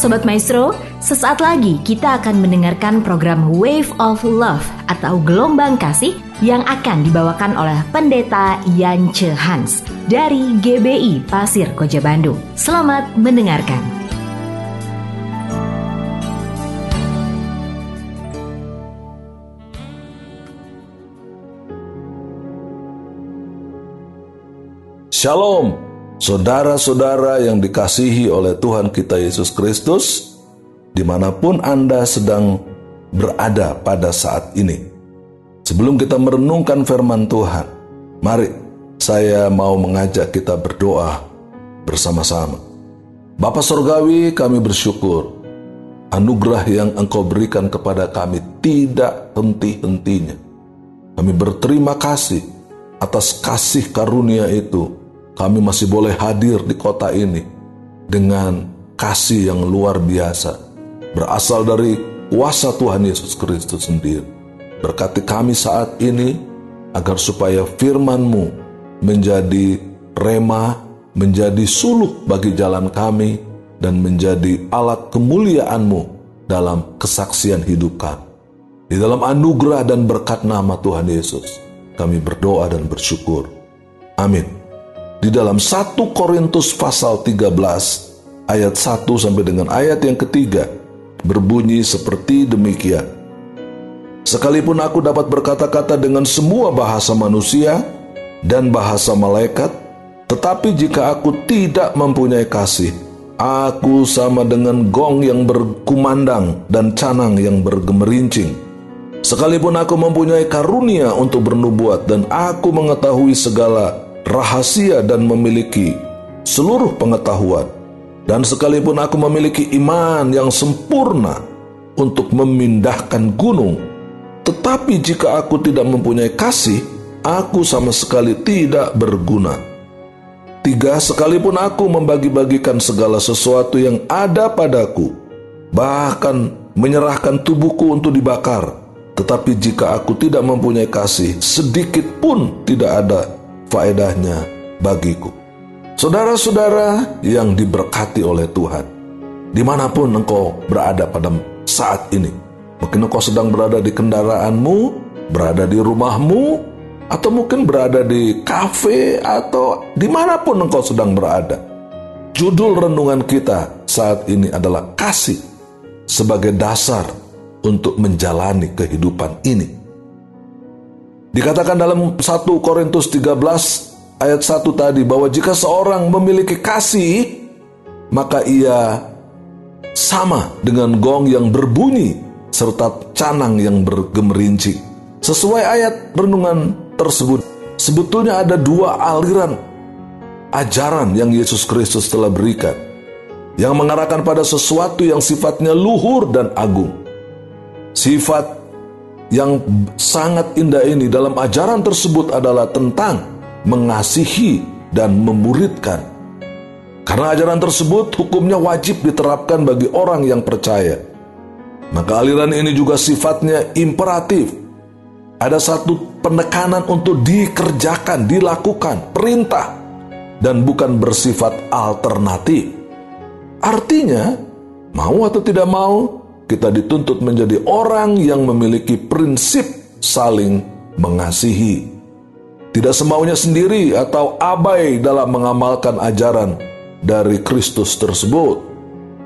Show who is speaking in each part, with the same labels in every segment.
Speaker 1: Sobat Maestro, sesaat lagi kita akan mendengarkan program Wave of Love atau Gelombang Kasih yang akan dibawakan oleh Pendeta Yance Hans dari GBI Pasir Koja Bandung. Selamat mendengarkan.
Speaker 2: Shalom Saudara-saudara yang dikasihi oleh Tuhan kita Yesus Kristus, di mana pun Anda sedang berada pada saat ini. Sebelum kita merenungkan firman Tuhan, mari saya mau mengajak kita berdoa bersama-sama. Bapa Sorgawi, kami bersyukur anugerah yang Engkau berikan kepada kami tidak henti-hentinya. Kami berterima kasih atas kasih karunia itu kami masih boleh hadir di kota ini dengan kasih yang luar biasa berasal dari kuasa Tuhan Yesus Kristus sendiri. Berkati kami saat ini agar supaya firman-Mu menjadi rema, menjadi suluh bagi jalan kami, dan menjadi alat kemuliaan-Mu dalam kesaksian hidup kami. Di dalam anugerah dan berkat nama Tuhan Yesus, kami berdoa dan bersyukur. Amin di dalam 1 Korintus pasal 13 ayat 1 sampai dengan ayat yang ketiga berbunyi seperti demikian. Sekalipun aku dapat berkata-kata dengan semua bahasa manusia dan bahasa malaikat, tetapi jika aku tidak mempunyai kasih, aku sama dengan gong yang berkumandang dan canang yang bergemerincing. Sekalipun aku mempunyai karunia untuk bernubuat dan aku mengetahui segala rahasia dan memiliki seluruh pengetahuan. Dan sekalipun aku memiliki iman yang sempurna untuk memindahkan gunung, tetapi jika aku tidak mempunyai kasih, aku sama sekali tidak berguna. Tiga, sekalipun aku membagi-bagikan segala sesuatu yang ada padaku, bahkan menyerahkan tubuhku untuk dibakar, tetapi jika aku tidak mempunyai kasih, sedikit pun tidak ada faedahnya bagiku. Saudara-saudara yang diberkati oleh Tuhan, di mana pun engkau berada pada saat ini, mungkin engkau sedang berada di kendaraanmu, berada di rumahmu, atau mungkin berada di kafe, atau di mana pun engkau sedang berada. Judul renungan kita saat ini adalah kasih sebagai dasar untuk menjalani kehidupan ini. Dikatakan dalam 1 Korintus 13 ayat 1 tadi bahwa jika seorang memiliki kasih maka ia sama dengan gong yang berbunyi serta canang yang bergemerincing. Sesuai ayat renungan tersebut, sebetulnya ada dua aliran ajaran yang Yesus Kristus telah berikan yang mengarahkan pada sesuatu yang sifatnya luhur dan agung. Sifat yang sangat indah ini dalam ajaran tersebut adalah tentang mengasihi dan memuridkan. Karena ajaran tersebut hukumnya wajib diterapkan bagi orang yang percaya. Maka aliran ini juga sifatnya imperatif. Ada satu penekanan untuk dikerjakan, dilakukan, perintah, dan bukan bersifat alternatif. Artinya, mau atau tidak mau, kita dituntut menjadi orang yang memiliki prinsip saling mengasihi. Tidak semaunya sendiri atau abai dalam mengamalkan ajaran dari Kristus tersebut.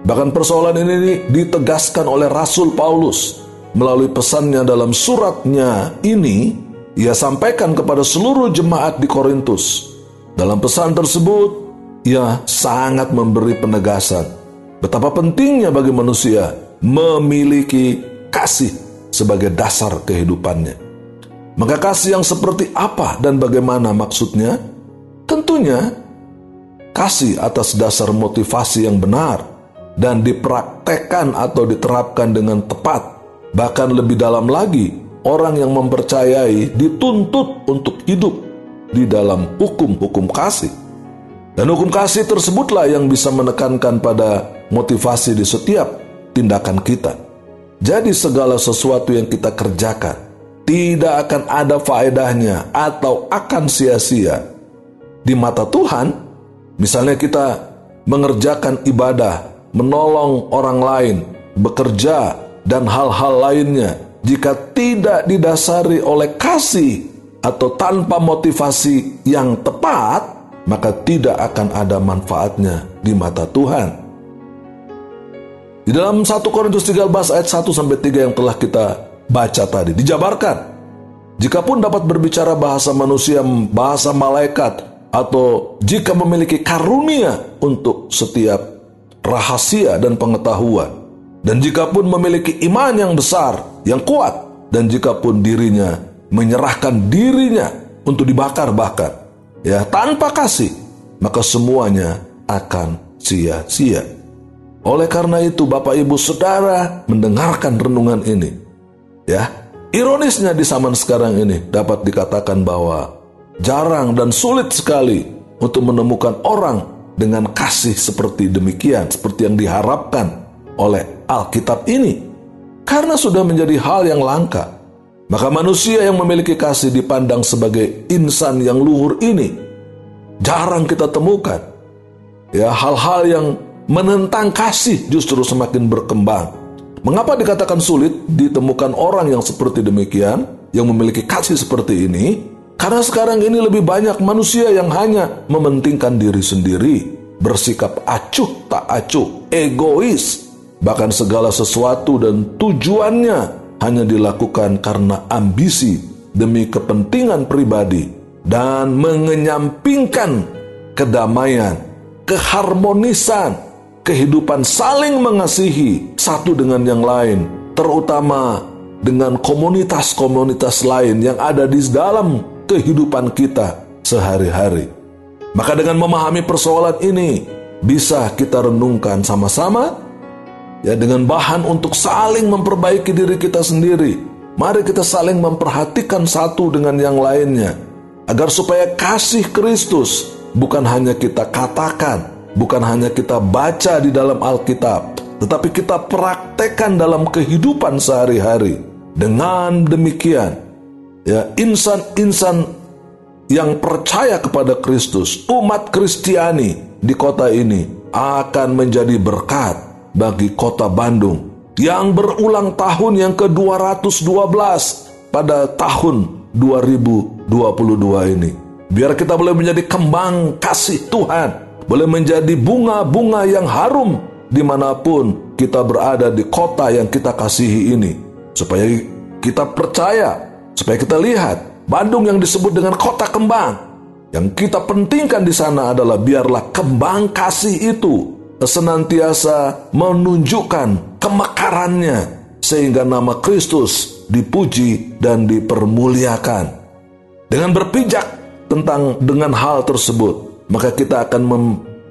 Speaker 2: Bahkan persoalan ini ditegaskan oleh Rasul Paulus melalui pesannya dalam suratnya ini ia sampaikan kepada seluruh jemaat di Korintus. Dalam pesan tersebut, ia sangat memberi penegasan betapa pentingnya bagi manusia memiliki kasih sebagai dasar kehidupannya. Maka kasih yang seperti apa dan bagaimana maksudnya? Tentunya kasih atas dasar motivasi yang benar dan dipraktekkan atau diterapkan dengan tepat. Bahkan lebih dalam lagi, orang yang mempercayai dituntut untuk hidup di dalam hukum-hukum kasih. Dan hukum kasih tersebutlah yang bisa menekankan pada motivasi di setiap tindakan kita. Jadi segala sesuatu yang kita kerjakan tidak akan ada faedahnya atau akan sia-sia. Di mata Tuhan, misalnya kita mengerjakan ibadah menolong orang lain, bekerja, dan hal-hal lainnya jika tidak didasari oleh kasih atau tanpa motivasi yang tepat, maka tidak akan ada manfaatnya di mata Tuhan. Di dalam 1 Korintus 13 ayat 1 sampai 3 yang telah kita baca tadi dijabarkan Jikapun dapat berbicara bahasa manusia, bahasa malaikat, atau jika memiliki karunia untuk setiap rahasia dan pengetahuan, dan jikapun memiliki iman yang besar, yang kuat, dan jikapun dirinya menyerahkan dirinya untuk dibakar-bakar, ya tanpa kasih, maka semuanya akan sia-sia. Oleh karena itu, Bapak Ibu Saudara mendengarkan renungan ini, ya Ironisnya di zaman sekarang ini dapat dikatakan bahwa jarang dan sulit sekali untuk menemukan orang dengan kasih seperti demikian, seperti yang diharapkan oleh Alkitab ini. Karena sudah menjadi hal yang langka, maka manusia yang memiliki kasih dipandang sebagai insan yang luhur ini jarang kita temukan. Ya, hal-hal yang menentang kasih justru semakin berkembang. Mengapa dikatakan sulit ditemukan orang yang seperti demikian, yang memiliki kasih seperti ini? Karena sekarang ini lebih banyak manusia yang hanya mementingkan diri sendiri, bersikap acuh tak acuh, egois, bahkan segala sesuatu dan tujuannya hanya dilakukan karena ambisi demi kepentingan pribadi dan mengenyampingkan kedamaian, keharmonisan, kehidupan saling mengasihi satu dengan yang lain, terutama dengan komunitas-komunitas lain yang ada di dalam kehidupan kita sehari-hari. Maka dengan memahami persoalan ini, bisa kita renungkan sama-sama ya dengan bahan untuk saling memperbaiki diri kita sendiri. Mari kita saling memperhatikan satu dengan yang lainnya agar supaya kasih Kristus bukan hanya kita katakan bukan hanya kita baca di dalam Alkitab, tetapi kita praktekkan dalam kehidupan sehari-hari. Dengan demikian, ya insan-insan yang percaya kepada Kristus, umat Kristiani di kota ini akan menjadi berkat bagi kota Bandung yang berulang tahun yang ke-212 pada tahun 2022 ini. Biar kita boleh menjadi kembang kasih Tuhan boleh menjadi bunga-bunga yang harum di mana pun kita berada di kota yang kita kasihi ini. Supaya kita percaya, supaya kita lihat Bandung yang disebut dengan kota kembang. Yang kita pentingkan di sana adalah biarlah kembang kasih itu senantiasa menunjukkan kemekarannya sehingga nama Kristus dipuji dan dipermuliakan. Dengan berpijak tentang dengan hal tersebut, maka kita akan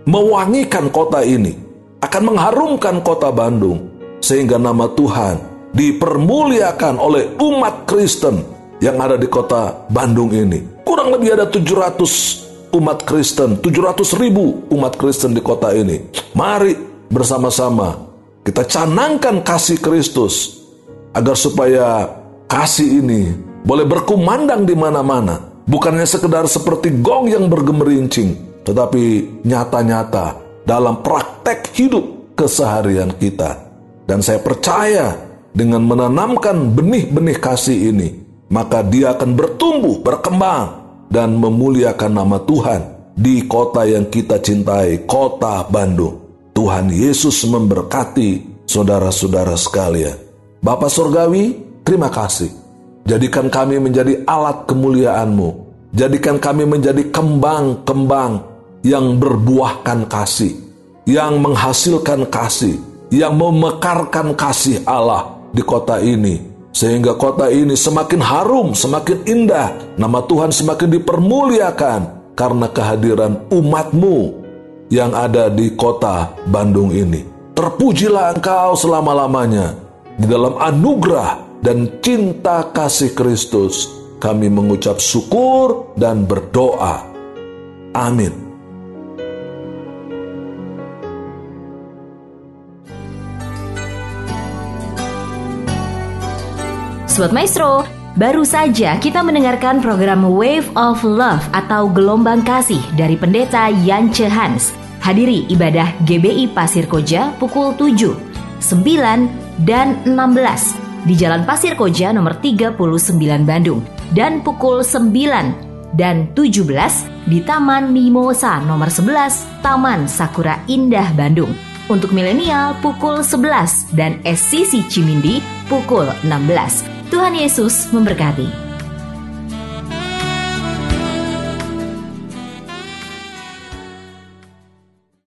Speaker 2: mewangikan kota ini, akan mengharumkan kota Bandung, sehingga nama Tuhan dipermuliakan oleh umat Kristen yang ada di kota Bandung ini. Kurang lebih ada 700 umat Kristen, 700 ribu umat Kristen di kota ini. Mari bersama-sama kita canangkan kasih Kristus agar supaya kasih ini boleh berkumandang di mana-mana Bukannya sekedar seperti gong yang bergemerincing, tetapi nyata-nyata dalam praktek hidup keseharian kita. Dan saya percaya dengan menanamkan benih-benih kasih ini, maka dia akan bertumbuh, berkembang, dan memuliakan nama Tuhan di kota yang kita cintai, kota Bandung. Tuhan Yesus memberkati saudara-saudara sekalian. Bapak Surgawi, terima kasih Jadikan kami menjadi alat kemuliaan-Mu. Jadikan kami menjadi kembang-kembang yang berbuahkan kasih, yang menghasilkan kasih, yang memekarkan kasih Allah di kota ini. Sehingga kota ini semakin harum, semakin indah, nama Tuhan semakin dipermuliakan karena kehadiran umatmu yang ada di kota Bandung ini. Terpujilah engkau selama-lamanya di dalam anugerah dan cinta kasih Kristus, kami mengucap syukur dan berdoa. Amin.
Speaker 1: Sobat Maestro, baru saja kita mendengarkan program Wave of Love atau Gelombang Kasih dari Pendeta Yance Hans. Hadiri ibadah GBI Pasir Koja pukul 7, 9, dan 16 di Jalan Pasir Koja nomor 39 Bandung dan pukul 9 dan 17 di Taman Mimosa nomor 11 Taman Sakura Indah Bandung. Untuk milenial pukul 11 dan SCC Cimindi pukul 16. Tuhan Yesus memberkati.